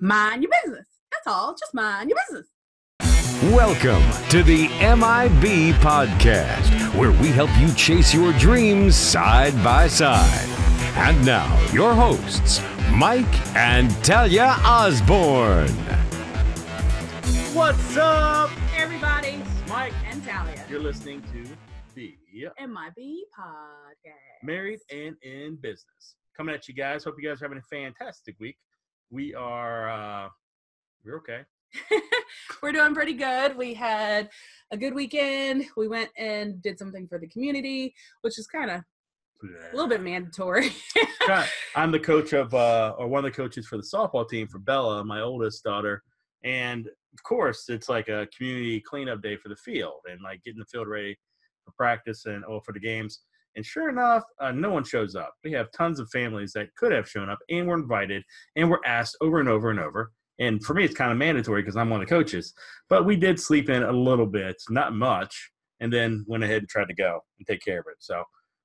Mind your business. That's all. Just mind your business. Welcome to the MIB Podcast, where we help you chase your dreams side by side. And now, your hosts, Mike and Talia Osborne. What's up? Hey, everybody. Mike. And Talia. You're listening to the MIB podcast. Married and in Business. Coming at you guys. Hope you guys are having a fantastic week. We are, uh, we're okay. We're doing pretty good. We had a good weekend. We went and did something for the community, which is kind of a little bit mandatory. I'm the coach of, uh, or one of the coaches for the softball team for Bella, my oldest daughter. And of course, it's like a community cleanup day for the field and like getting the field ready for practice and oh, for the games. And sure enough, uh, no one shows up. We have tons of families that could have shown up and were invited and were asked over and over and over. And for me, it's kind of mandatory because I'm one of the coaches. But we did sleep in a little bit, not much, and then went ahead and tried to go and take care of it. So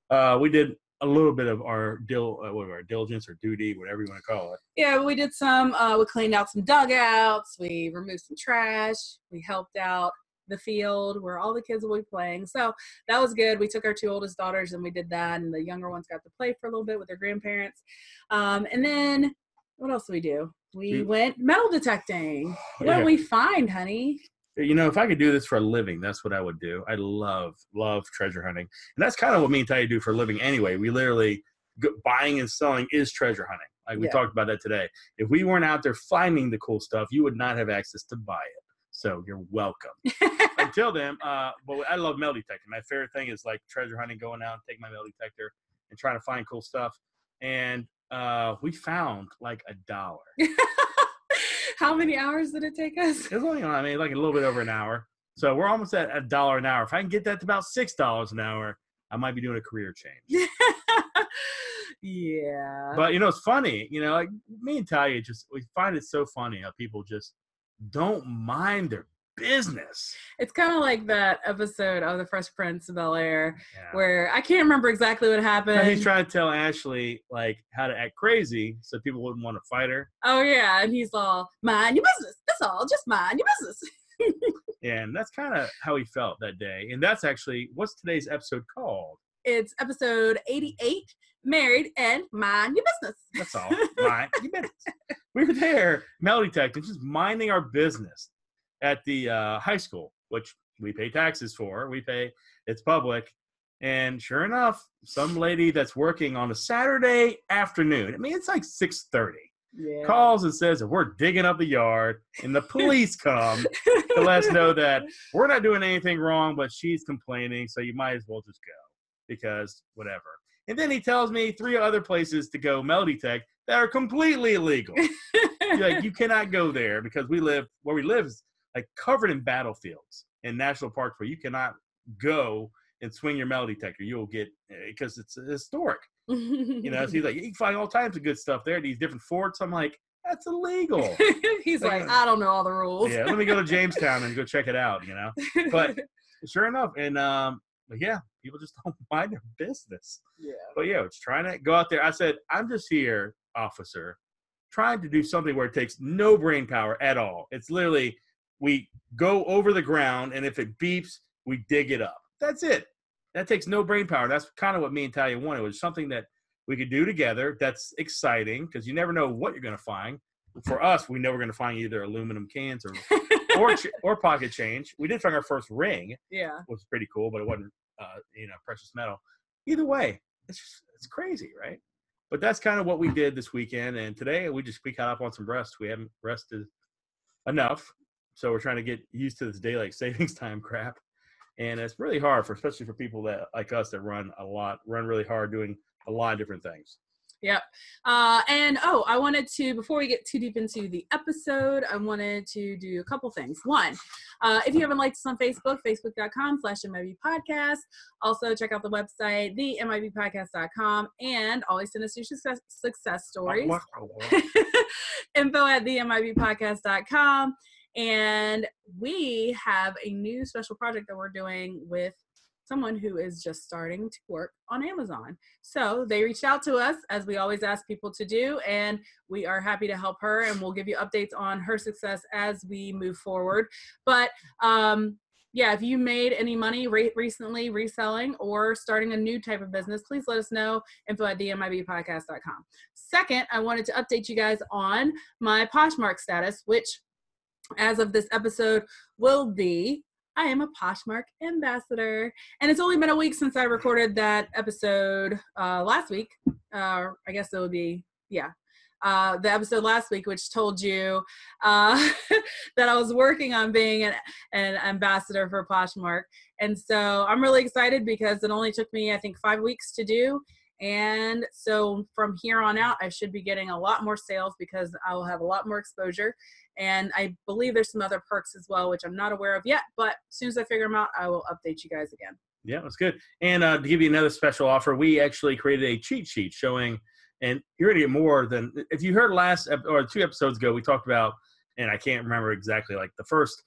uh, we did a little bit of our dil- uh, our diligence or duty, whatever you want to call it. Yeah, we did some. Uh, we cleaned out some dugouts. We removed some trash. We helped out the field where all the kids will be playing. So that was good. We took our two oldest daughters and we did that, and the younger ones got to play for a little bit with their grandparents. Um, and then what else did we do? We We- went metal detecting. What Yeah. did we find, honey? You know, if I could do this for a living, that's what I would do. I love, love treasure hunting. And that's kind of what me and Talia do for a living anyway. We literally, buying and selling is treasure hunting. Like we Yeah. talked about that today. If we weren't out there finding the cool stuff, you would not have access to buy it. So you're welcome. Until then, uh, but I love metal detecting. My favorite thing is like treasure hunting, going out and take my metal detector and trying to find cool stuff. And uh, we found like a dollar. How many hours did it take us? It was only, I mean, like a little bit over an hour. So we're almost at a dollar an hour. If I can get that to about six dollars an hour, I might be doing a career change. yeah. But you know, it's funny. You know, like me and Talia just we find it so funny how people just don't mind their business. it's kind of like that episode of The Fresh Prince of Bel Air Yeah. where I can't remember exactly what And happened. he's trying to tell Ashley like how to act crazy so people wouldn't want to fight her. Oh yeah, and he's all mind your business. That's all. Just mind your business. And that's kind of how he felt that day. And that's actually what's today's episode called? It's episode 88, married and mind your business. That's all. Mind your business. We were there, metal detecting, just minding our business at the uh, high school, which we pay taxes for. We pay, it's public. And sure enough, some lady that's working on a Saturday afternoon, I mean, it's like 6.30, Yeah. calls and says that we're digging up the yard and the police come to let us know that we're not doing anything wrong, but she's complaining, so you might as well just go because whatever. And then he tells me three other places to go melody tech that are completely illegal. Like you cannot go there because we live where we live is like covered in battlefields and national parks where you cannot go and swing your metal detector. You'll get because it's historic. You know, so he's like you can find all types of good stuff there. These different forts. I'm like that's illegal. he's like, I don't know all the rules. yeah, let me go to Jamestown and go check it out. You know. but sure enough, and um, but yeah, people just don't mind their business. yeah. But yeah, it's trying to go out there. I said, I'm just here, officer, trying to do something where it takes no brain power at all. It's literally we go over the ground, and if it beeps, we dig it up. That's it. That takes no brain power. That's kind of what me and Talia wanted. It was something that we could do together. That's exciting because you never know what you're going to find. For us, we know we're going to find either aluminum cans or or or pocket change. We did find our first ring, yeah. It was pretty cool, but it wasn't uh, you know precious metal. Either way, it's just, it's crazy, right? But that's kind of what we did this weekend, and today we just we caught up on some rest. We haven't rested enough, so we're trying to get used to this daylight savings time crap, and it's really hard for especially for people that like us that run a lot, run really hard, doing a lot of different things. Yep. Uh, and oh, I wanted to, before we get too deep into the episode, I wanted to do a couple things. One, uh, if you haven't liked us on Facebook, facebook.com slash MIB podcast. Also, check out the website, the MIBpodcast.com, and always send us your success, success stories. Info at the MIBpodcast.com. And we have a new special project that we're doing with someone who is just starting to work on Amazon. So they reached out to us, as we always ask people to do, and we are happy to help her. And we'll give you updates on her success as we move forward. But um, yeah, if you made any money re- recently reselling or starting a new type of business, please let us know. Info at themibpodcast.com. Second, I wanted to update you guys on my Poshmark status, which as of this episode will be I am a Poshmark ambassador. And it's only been a week since I recorded that episode uh, last week. Uh, I guess it would be, yeah, uh, the episode last week, which told you uh, that I was working on being an, an ambassador for Poshmark. And so I'm really excited because it only took me, I think, five weeks to do. And so from here on out, I should be getting a lot more sales because I will have a lot more exposure. And I believe there's some other perks as well, which I'm not aware of yet. But as soon as I figure them out, I will update you guys again. Yeah, that's good. And uh, to give you another special offer, we actually created a cheat sheet showing, and you're gonna get more than if you heard last ep- or two episodes ago, we talked about, and I can't remember exactly, like the first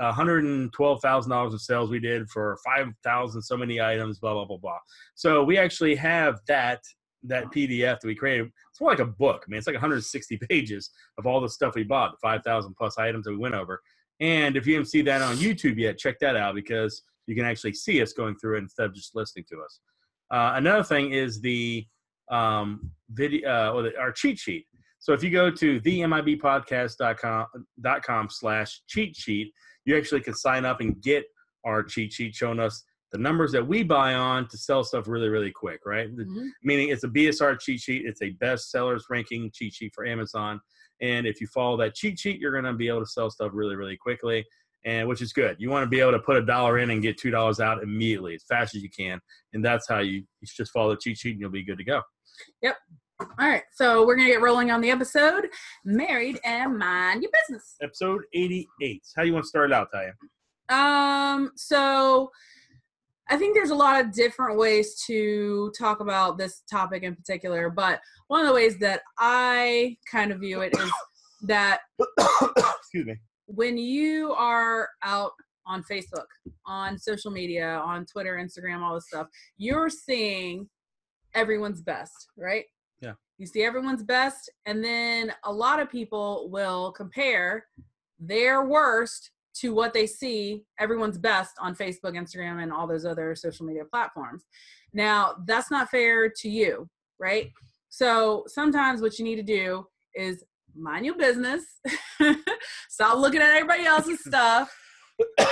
$112,000 of sales we did for 5,000 so many items, blah, blah, blah, blah. So we actually have that that PDF that we created. It's more like a book. I mean, it's like 160 pages of all the stuff we bought, the 5,000 plus items that we went over. And if you haven't seen that on YouTube yet, check that out because you can actually see us going through it instead of just listening to us. Uh, another thing is the um, video uh, or the, our cheat sheet. So if you go to themibpodcast.com slash cheat sheet, you actually can sign up and get our cheat sheet showing us the numbers that we buy on to sell stuff really, really quick, right? Mhm. Meaning it's a BSR cheat sheet. It's a best sellers ranking cheat sheet for Amazon. And if you follow that cheat sheet, you're going to be able to sell stuff really, really quickly, and which is good. You want to be able to put a dollar in and get two dollars out immediately, as fast as you can, and that's how you, you just follow the cheat sheet, and you'll be good to go. All right, so we're gonna get rolling on the episode. Married and mind your business. Episode 88. How do you want to start it out, Taya? Um, so I think there's a lot of different ways to talk about this topic in particular, but one of the ways that I kind of view it is that Excuse me. when you are out on Facebook, on social media, on Twitter, Instagram, all this stuff, you're seeing everyone's best, right? You see everyone's best, and then a lot of people will compare their worst to what they see everyone's best on Facebook, Instagram, and all those other social media platforms. Now, that's not fair to you, right? So sometimes what you need to do is mind your business, stop looking at everybody else's stuff,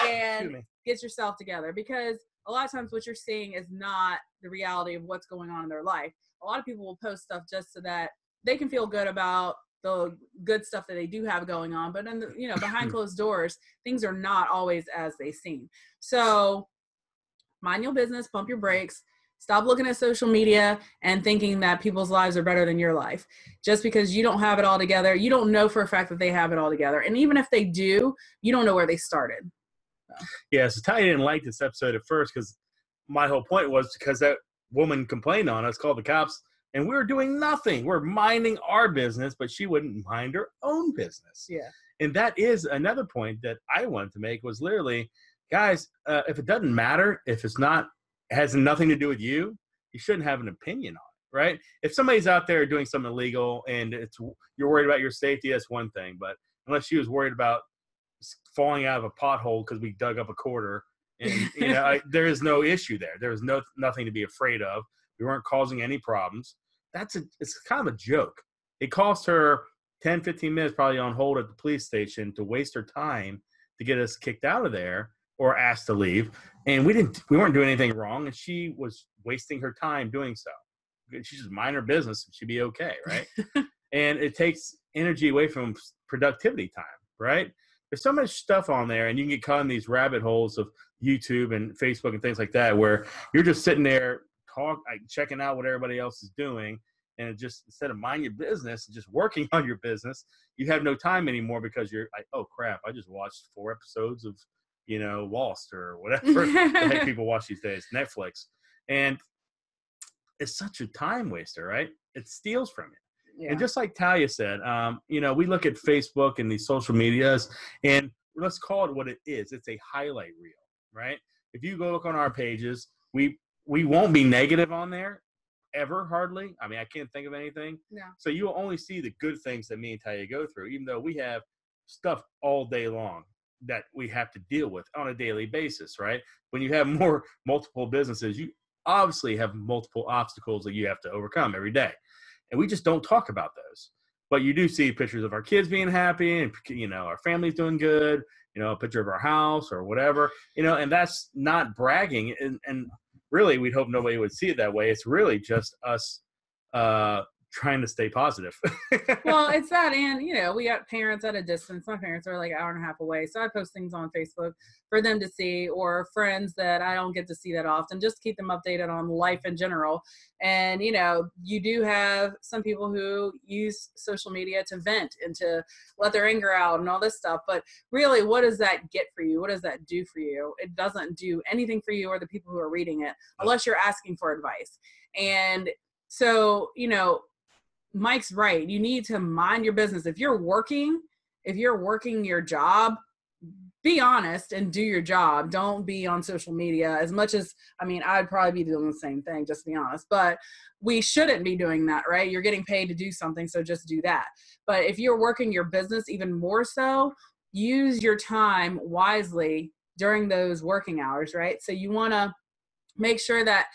and get yourself together because a lot of times what you're seeing is not the reality of what's going on in their life. A lot of people will post stuff just so that they can feel good about the good stuff that they do have going on, but in the, you know behind hmm. closed doors, things are not always as they seem. So mind your business, pump your brakes. Stop looking at social media and thinking that people's lives are better than your life. Just because you don't have it all together, you don't know for a fact that they have it all together. And even if they do, you don't know where they started. Yeah, so Ty didn't like this episode at first because my whole point was because that woman complained on us, called the cops, and we were doing nothing. We're minding our business, but she wouldn't mind her own business. Yeah. And that is another point that I wanted to make was literally, guys, uh, if it doesn't matter, if it's not has nothing to do with you, you shouldn't have an opinion on it, right? If somebody's out there doing something illegal and it's you're worried about your safety, that's one thing. But unless she was worried about falling out of a pothole because we dug up a quarter, and you know, I, there is no issue there. There is no nothing to be afraid of. We weren't causing any problems. That's a it's kind of a joke. It cost her 10, 15 minutes probably on hold at the police station to waste her time to get us kicked out of there or asked to leave. And we didn't we weren't doing anything wrong and she was wasting her time doing so. She just mind her business and she'd be okay, right? and it takes energy away from productivity time, right? There's so much stuff on there and you can get caught in these rabbit holes of YouTube and Facebook and things like that where you're just sitting there talk like checking out what everybody else is doing and just instead of mind your business and just working on your business you have no time anymore because you're like oh crap i just watched four episodes of you know lost or whatever the heck people watch these days netflix. And it's such a time waster right? It steals from you Yeah. and just like Talia said, um, you know, we look at Facebook and these social medias, and let's call it what it is. It's a highlight reel, right? if you go look on our pages, we we won't be negative on there ever hardly. I mean, I can't think of anything. Yeah. So you'll only see the good things that me and Taya go through, even though we have stuff all day long that we have to deal with on a daily basis, right? When you have more multiple businesses, you obviously have multiple obstacles that you have to overcome every day. And we just don't talk about those. But you do see pictures of our kids being happy and you know, our family's doing good, you know, a picture of our house or whatever, you know, and that's not bragging and, and really we'd hope nobody would see it that way. It's really just us uh trying to stay positive. well, it's that, and you know, we got parents at a distance. My parents are like an hour and a half away, so I post things on Facebook for them to see, or friends that I don't get to see that often, just keep them updated on life in general. And you know, you do have some people who use social media to vent and to let their anger out and all this stuff. But really, what does that get for you? What does that do for you? It doesn't do anything for you or the people who are reading it, unless you're asking for advice. And so, you know, Mike's right. You need to mind your business. If you're working, if you're working your job, be honest and do your job. Don't be on social media as much as I mean, I'd probably be doing the same thing, just to be honest. But we shouldn't be doing that, right? You're getting paid to do something, so just do that. But if you're working your business even more so, use your time wisely during those working hours, right? So you want to make sure that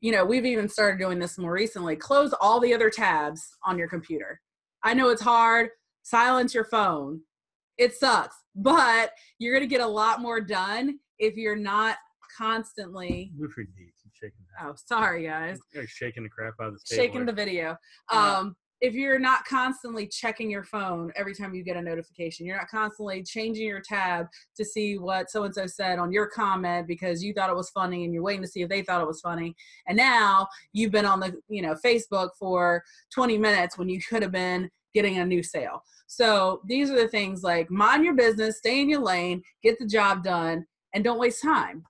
you know, we've even started doing this more recently. Close all the other tabs on your computer. I know it's hard. Silence your phone. It sucks, but you're going to get a lot more done if you're not constantly. Oh, sorry, guys. You're shaking the crap out of the Shaking the video. Um, if you're not constantly checking your phone every time you get a notification, you're not constantly changing your tab to see what so and so said on your comment because you thought it was funny and you're waiting to see if they thought it was funny. And now you've been on the, you know, Facebook for 20 minutes when you could have been getting a new sale. So these are the things like mind your business, stay in your lane, get the job done, and don't waste time.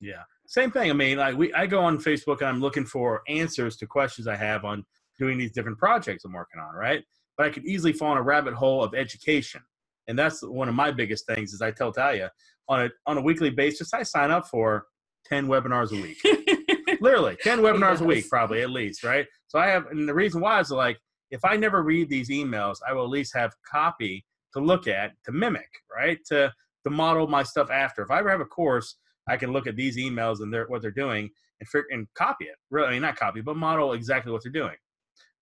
Yeah. Same thing. I mean, like we I go on Facebook and I'm looking for answers to questions I have on doing these different projects I'm working on, right? But I could easily fall in a rabbit hole of education. And that's one of my biggest things is I tell Talia on a on a weekly basis, I sign up for 10 webinars a week. Literally, 10 webinars a week, probably at least, right? So I have and the reason why is like if I never read these emails, I will at least have copy to look at, to mimic, right? To to model my stuff after. If I ever have a course, I can look at these emails and their what they're doing and and copy it. Really, I mean, not copy, but model exactly what they're doing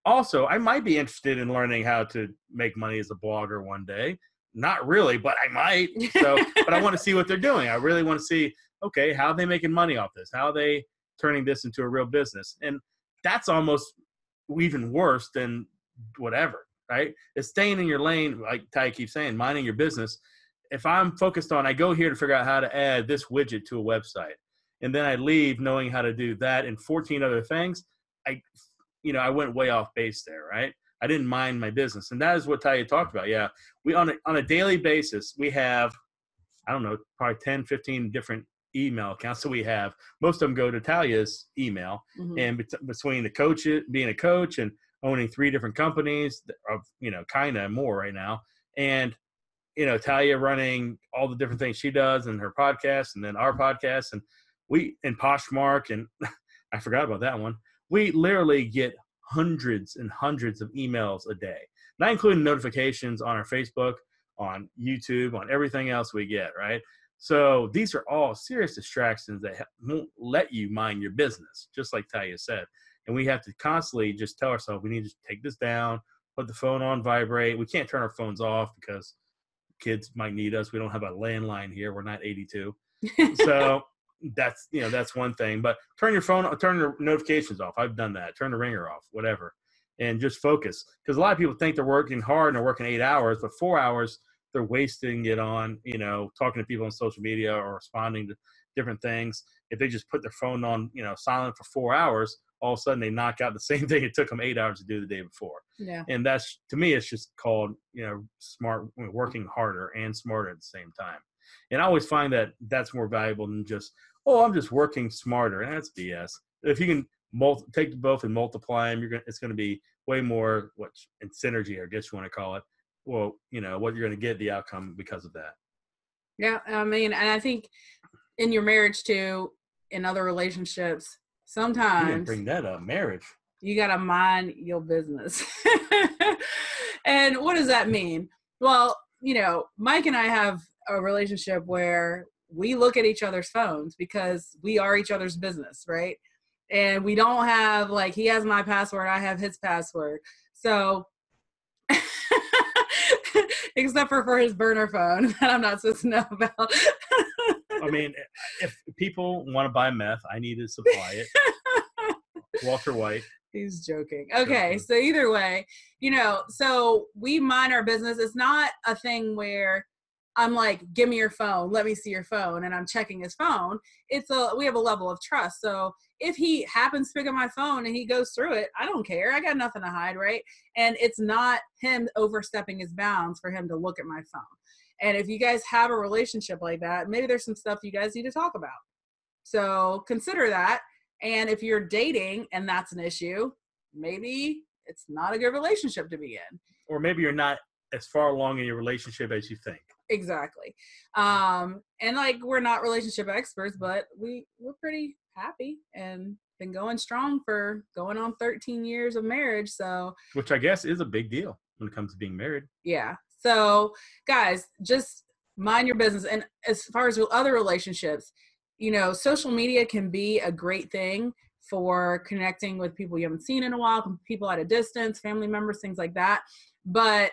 also, I might be interested in learning how to make money as a blogger one day. Not really, but I might. So, but I want to see what they're doing. I really want to see, okay, how are they making money off this? How are they turning this into a real business? And that's almost even worse than whatever, right? It's staying in your lane, like Ty keeps saying, minding your business. If I'm focused on, I go here to figure out how to add this widget to a website, and then I leave knowing how to do that and 14 other things. I you know, I went way off base there, right? I didn't mind my business. And that is what Talia talked about. Yeah. We on a, on a daily basis, we have, I don't know, probably 10, 15 different email accounts that we have. Most of them go to Talia's email. Mm-hmm. And bet- between the coach, being a coach and owning three different companies of, you know, kind of more right now. And, you know, Talia running all the different things she does and her podcast and then our podcast and we, and Poshmark and I forgot about that one we literally get hundreds and hundreds of emails a day, not including notifications on our Facebook, on YouTube, on everything else we get, right? So these are all serious distractions that won't let you mind your business, just like Talia said. And we have to constantly just tell ourselves we need to take this down, put the phone on vibrate. We can't turn our phones off because kids might need us. We don't have a landline here. We're not 82. so that's you know that's one thing but turn your phone turn your notifications off. I've done that. Turn the ringer off whatever and just focus because a lot of people think they're working hard and they're working eight hours but four hours they're wasting it on you know talking to people on social media or responding to different things. If they just put their phone on you know silent for four hours all of a sudden they knock out the same thing it took them eight hours to do the day before. Yeah. And that's to me it's just called you know smart working harder and smarter at the same time. And i always find that that's more valuable than just oh, I'm just working smarter. And that's BS. If you can multi- take both and multiply them, you're gonna, it's going to be way more what in synergy, I guess you want to call it. Well, you know what you're going to get the outcome because of that. Yeah, I mean, and I think in your marriage too, in other relationships, You sometimes bring that up. Marriage. you gotta mind your business. and what does that mean? Well, you know, Mike and I have a relationship where we look at each other's phones because we are each other's business, right? And we don't have like he has my password, I have his password. So except for for his burner phone that I'm not supposed to know about. I mean, if people want to buy meth, I need to supply it. Walter White. He's joking. Okay, Joking. so either way, you know, so we mind our business. It's not a thing where I'm like, give me your phone, let me see your phone, and I'm checking his phone. It's a we have a level of trust. So if he happens to pick up my phone and he goes through it, I don't care. I got nothing to hide, right? And it's not him overstepping his bounds for him to look at my phone. And if you guys have a relationship like that, maybe there's some stuff you guys need to talk about. So consider that. And if you're dating and that's an issue, maybe it's not a good relationship to be in. Or maybe you're not as far along in your relationship as you think. Exactly. Um, and like we're not relationship experts, but we we're pretty happy and been going strong for going on 13 years of marriage. So Which I guess is a big deal when it comes to being married. yeah. So guys, just mind your business. And as far as other relationships, you know, social media can be a great thing for connecting with people you haven't seen in a while, people at a distance, family members, things like that. But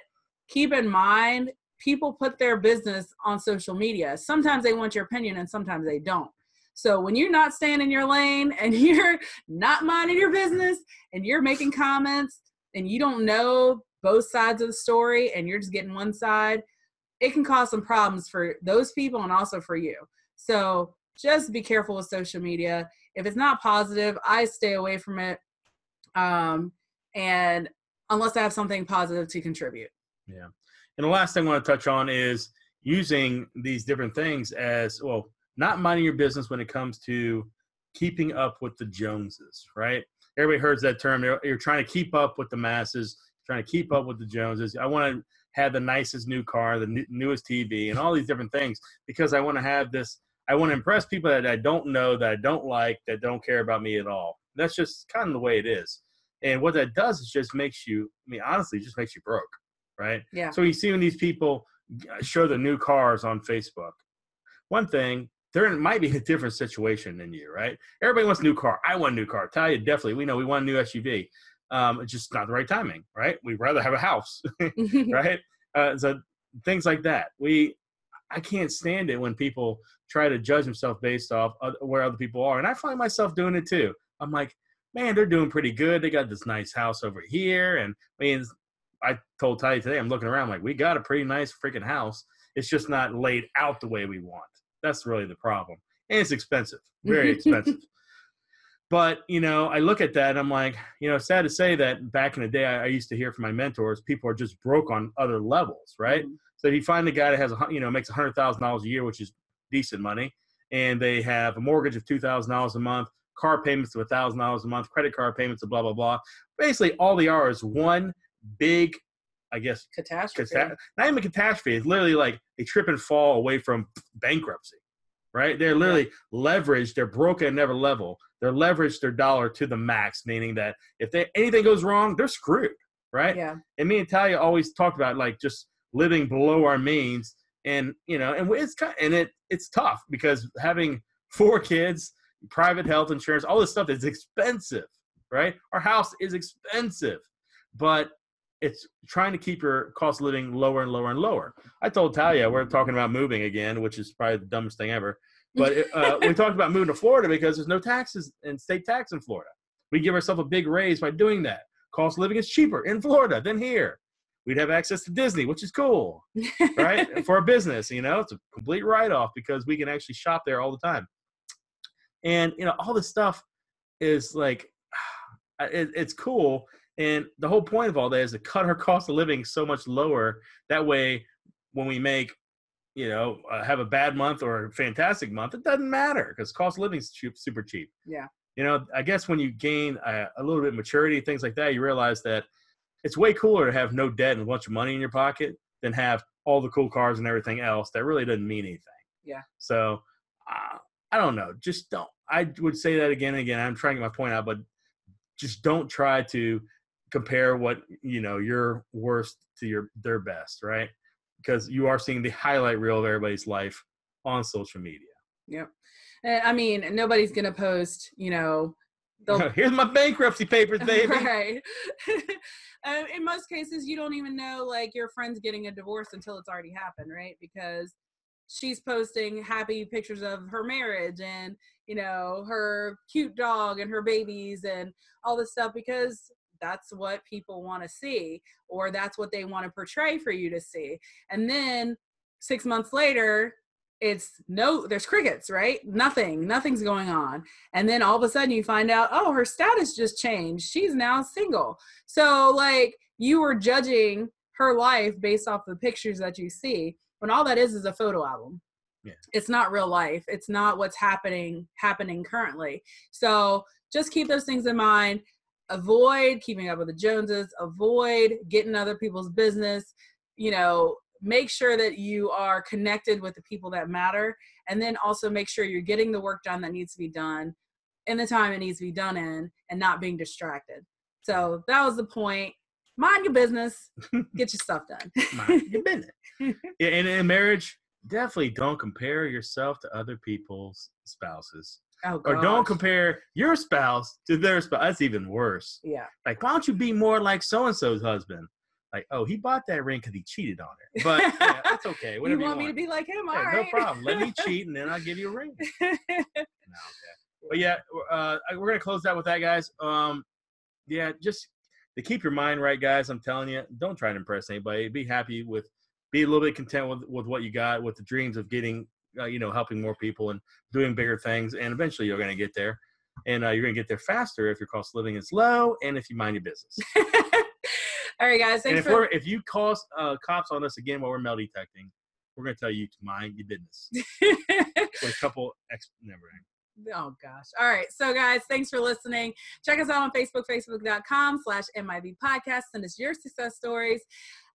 keep in mind, people put their business on social media. Sometimes they want your opinion and sometimes they don't. So when you're not staying in your lane and you're not minding your business and you're making comments and you don't know both sides of the story and you're just getting one side, it can cause some problems for those people and also for you. So just be careful with social media. If it's not positive, I stay away from it. Um, and unless I have something positive to contribute. Yeah. And the last thing I want to touch on is using these different things as well, not minding your business when it comes to keeping up with the Joneses, right? Everybody hears that term. You're, trying to keep up with the masses, trying to keep up with the Joneses. I want to have the nicest new car, the newest TV, and all these different things because I want to have this. I want to impress people that I don't know, that I don't like, that don't care about me at all. That's just kind of the way it is. And what that does is just makes you, I mean, honestly, just makes you broke, right? Yeah. So you see when these people show the new cars on Facebook, one thing, they're in might be a different situation than you, right? Everybody wants a new car. I want a new car. Talia, definitely. We know we want a new SUV. Um, it's just not the right timing, right? We'd rather have a house, right? Uh, so things like that. We, I can't stand it when people try to judge themselves based off where other people are, and I find myself doing it too. I'm like, man, they're doing pretty good. They got this nice house over here, and I mean, I told Ty today, I'm looking around like we got a pretty nice freaking house. It's just not laid out the way we want. That's really the problem, and it's expensive, very expensive. But you know, I look at that and I'm like, you know, sad to say that back in the day, I, I used to hear from my mentors, people are just broke on other levels, right? Mhm. So you find a guy that has a you know makes a hundred thousand dollars a year, which is decent money, and they have a mortgage of two thousand dollars a month, car payments of a thousand dollars a month, credit card payments of blah blah blah. Basically, all they are is one big, I guess, Catastrophe. cata- not even a catastrophe. It's literally like a trip and fall away from bankruptcy, right? They're literally leveraged. They're broken, at never level. They're leveraged their dollar to the max, meaning that if they, anything goes wrong, they're screwed, right? Yeah. And me and Talia always talked about like just living below our means, and you know, and it's kind and it it's tough because having four kids, private health insurance, all this stuff is expensive, right? Our house is expensive, but it's trying to keep your cost of living lower and lower and lower. I told Talia we're talking about moving again, which is probably the dumbest thing ever. But uh, we talked about moving to Florida because there's no taxes and state tax in Florida. We give ourselves a big raise by doing that. Cost of living is cheaper in Florida than here. We'd have access to Disney, which is cool, right? For a business, you know, it's a complete write off because we can actually shop there all the time. And, you know, all this stuff is like, it, it's cool. And the whole point of all that is to cut our cost of living so much lower. That way, when we make, you know, uh, have a bad month or a fantastic month, it doesn't matter because cost of living is cheap, super cheap. Yeah. You know, I guess when you gain a, a little bit of maturity, things like that, you realize that it's way cooler to have no debt and a bunch of money in your pocket than have all the cool cars and everything else that really doesn't mean anything. Yeah. So uh, I don't know. Just don't. I would say that again and again. I'm trying to get my point out, but just don't try to compare what you know your worst to your their best, right? Because you are seeing the highlight reel of everybody's life on social media. Yep. And, I mean, nobody's gonna post, you know, the Here's my bankruptcy papers, baby. right. uh, in most cases, you don't even know like your friend's getting a divorce until it's already happened, right? Because she's posting happy pictures of her marriage and you know her cute dog and her babies and all this stuff because that's what people want to see or that's what they want to portray for you to see. And then six months later it's no there's crickets right? Nothing nothing's going on. And then all of a sudden you find out oh her status just changed. She's now single. So like you were judging her life based off the pictures that you see when all that is is a photo album. Yeah. it's not real life. It's not what's happening happening currently. So just keep those things in mind avoid keeping up with the joneses avoid getting other people's business you know make sure that you are connected with the people that matter and then also make sure you're getting the work done that needs to be done in the time it needs to be done in and not being distracted so that was the point mind your business get your stuff done Mind your business. Yeah, and in marriage, definitely don't compare yourself to other people's spouses. Oh Or don't compare your spouse to their spouse. That's even worse. yeah Like, why don't you be more like so and so's husband? Like, oh, he bought that ring because he cheated on her. But yeah, that's okay. you Whatever want me to be like him all Yeah, right No problem. Let me cheat and then I'll give you a ring. No, okay. But yeah, uh, we're gonna close out with that, guys. Um, yeah, just to keep your mind right, guys. I'm telling you, don't try to impress anybody. Be happy with, be a little bit content with with what you got, with the dreams of getting, uh, you know, helping more people and doing bigger things. And eventually, you're gonna get there, and uh, you're gonna get there faster if your cost of living is low and if you mind your business. all right guys and if for we're if you call uh, cops on us again while we're metal detecting, we're gonna tell you to mind your business. With a couple ex, never mind. Oh gosh. All right. So guys, thanks for listening. Check us out on Facebook, facebook.com slash MIB podcast. Send us your success stories.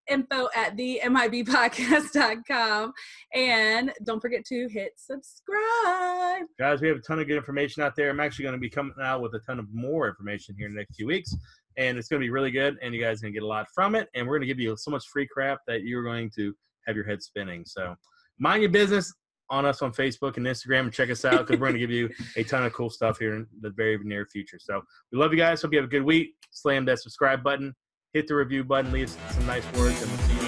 Info at the MIBpodcast.com. And don't forget to hit subscribe. Guys, we have a ton of good information out there. I'm actually going to be coming out with a ton of more information here in the next few weeks, and it's going to be really good. And you guys are going to get a lot from it. And we're going to give you so much free crap that you're going to have your head spinning. So mind your business on us on Facebook and Instagram and check us out because we're going to give you a ton of cool stuff here in the very near future. So we love you guys. Hope you have a good week. Slam that subscribe button, hit the review button, leave some nice words, and we'll see you